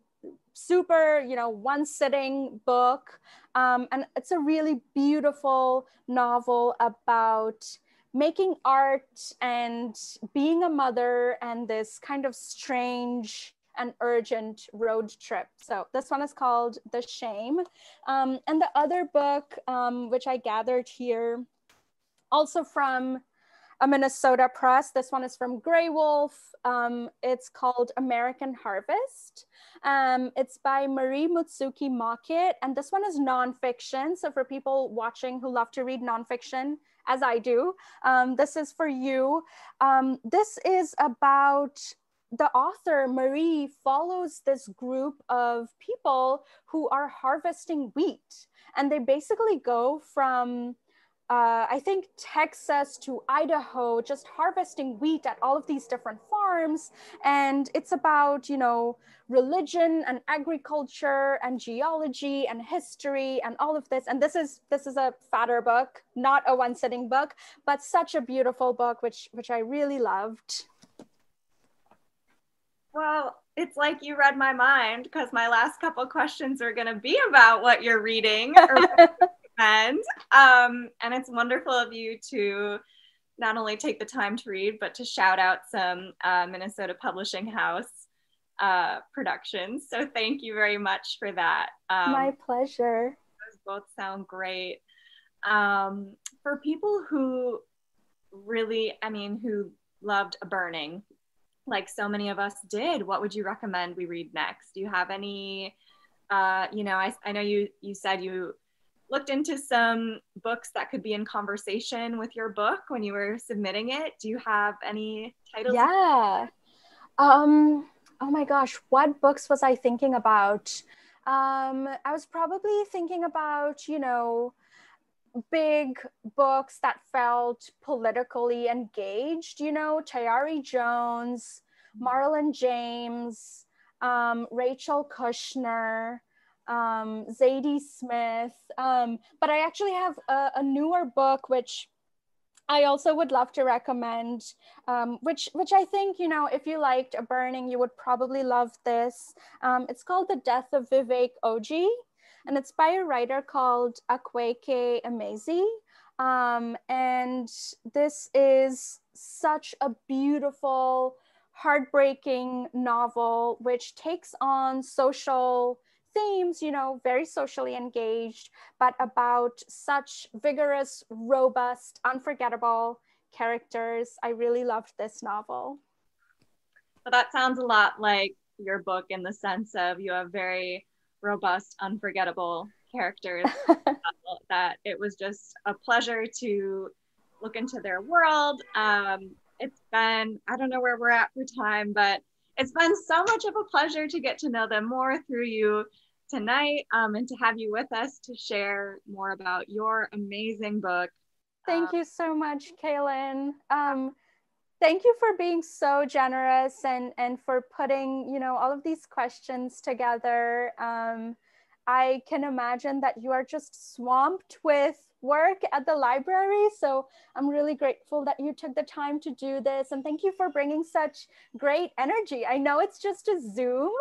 super you know one sitting book um, and it's a really beautiful novel about making art and being a mother and this kind of strange and urgent road trip. So this one is called The Shame. Um, and the other book, um, which I gathered here, also from a Minnesota press. This one is from Graywolf. Um, it's called American Harvest. Um, it's by Marie Mutsuki Mockett, and this one is nonfiction. So for people watching who love to read nonfiction, as I do, um, this is for you. Um, this is about the author Marie follows this group of people who are harvesting wheat, and they basically go from uh, I think Texas to Idaho, just harvesting wheat at all of these different farms. And it's about, you know, religion and agriculture and geology and history and all of this. And this is this is a fatter book, not a one-sitting book, but such a beautiful book, which which I really loved. Well, it's like you read my mind because my last couple questions are going to be about what you're reading and um, and it's wonderful of you to not only take the time to read, but to shout out some uh, Minnesota Publishing House uh, productions. So thank you very much for that. Um, My pleasure. Those both sound great. Um, for people who really, I mean, who loved a burning, like so many of us did, what would you recommend we read next? Do you have any? Uh, you know, I, I know you you said you looked into some books that could be in conversation with your book when you were submitting it. Do you have any titles? Yeah. Um, oh my gosh, what books was I thinking about? Um, I was probably thinking about, you know, big books that felt politically engaged, you know, Tayari Jones, Marlon James, um, Rachel Kushner, um, Zadie Smith. Um, but I actually have a, a, newer book, which I also would love to recommend, um, which which I think you know if you liked a burning, you would probably love this. Um, it's called The Death of Vivek Oji, and it's by a writer called Akwaeke Emezi. Um, and this is such a beautiful, heartbreaking novel, which takes on social themes, you know, very socially engaged, but about such vigorous, robust, unforgettable characters. I really loved this novel. So that sounds a lot like your book in the sense of you have very robust, unforgettable characters that it was just a pleasure to look into their world. Um, it's been, I don't know where we're at for time, but it's been so much of a pleasure to get to know them more through you tonight um, and to have you with us to share more about your amazing book. Thank um, you so much, Kaylin. Um, thank you for being so generous and, and for putting, you know, all of these questions together. Um, I can imagine that you are just swamped with work at the library. So I'm really grateful that you took the time to do this. And thank you for bringing such great energy. I know it's just a Zoom,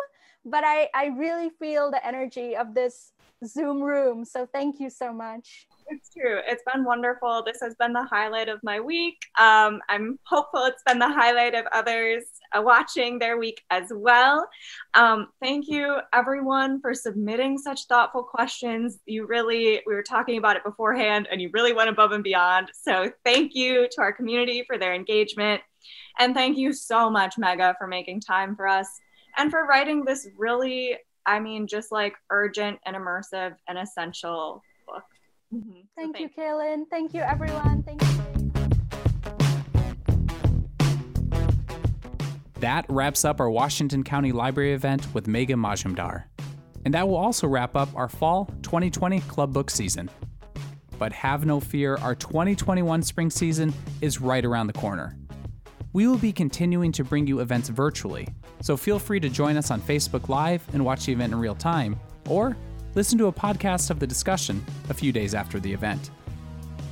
but I, I really feel the energy of this Zoom room. So thank you so much. It's true. It's been wonderful. This has been the highlight of my week. Um, I'm hopeful it's been the highlight of others uh, watching their week as well. Um, thank you, everyone, for submitting such thoughtful questions. You really, we were talking about it beforehand, and you really went above and beyond. So thank you to our community for their engagement. And thank you so much, Megha, for making time for us and for writing this really, I mean, just like urgent and immersive and essential book. Mm-hmm. Thank so you, Kaylin. Thank you, everyone. Thank you. That wraps up our Washington County Library event with Megha Majumdar. And that will also wrap up our fall 2020 club book season. But have no fear, our 2021 spring season is right around the corner. We will be continuing to bring you events virtually, so feel free to join us on Facebook Live and watch the event in real time, or listen to a podcast of the discussion a few days after the event.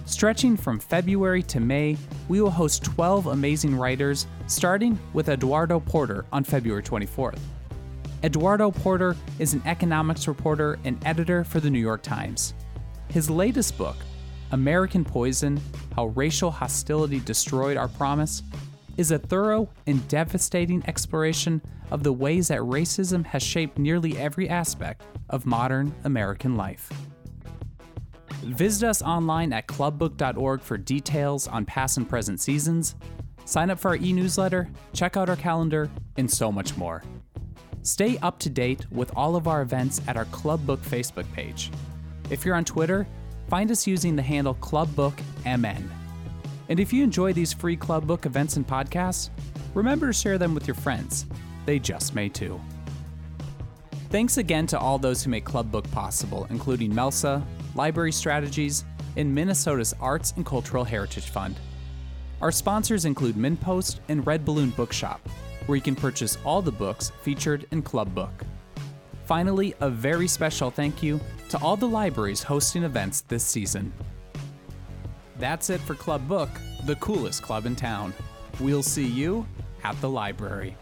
Stretching from February to May, we will host 12 amazing writers, starting with Eduardo Porter on February 24th. Eduardo Porter is an economics reporter and editor for the New York Times. His latest book, American Poison How Racial Hostility Destroyed Our Promise, is a thorough and devastating exploration of the ways that racism has shaped nearly every aspect of modern American life. Visit us online at clubbook.org for details on past and present seasons, sign up for our e newsletter, check out our calendar, and so much more. Stay up to date with all of our events at our Club Book Facebook page. If you're on Twitter, find us using the handle ClubBookMN. And if you enjoy these free Club Book events and podcasts, remember to share them with your friends. They just may too. Thanks again to all those who make Club Book possible, including MELSA, Library Strategies, and Minnesota's Arts and Cultural Heritage Fund. Our sponsors include MinnPost and Red Balloon Bookshop, where you can purchase all the books featured in Club Book. Finally, a very special thank you to all the libraries hosting events this season. That's it for Club Book, the coolest club in town. We'll see you at the library.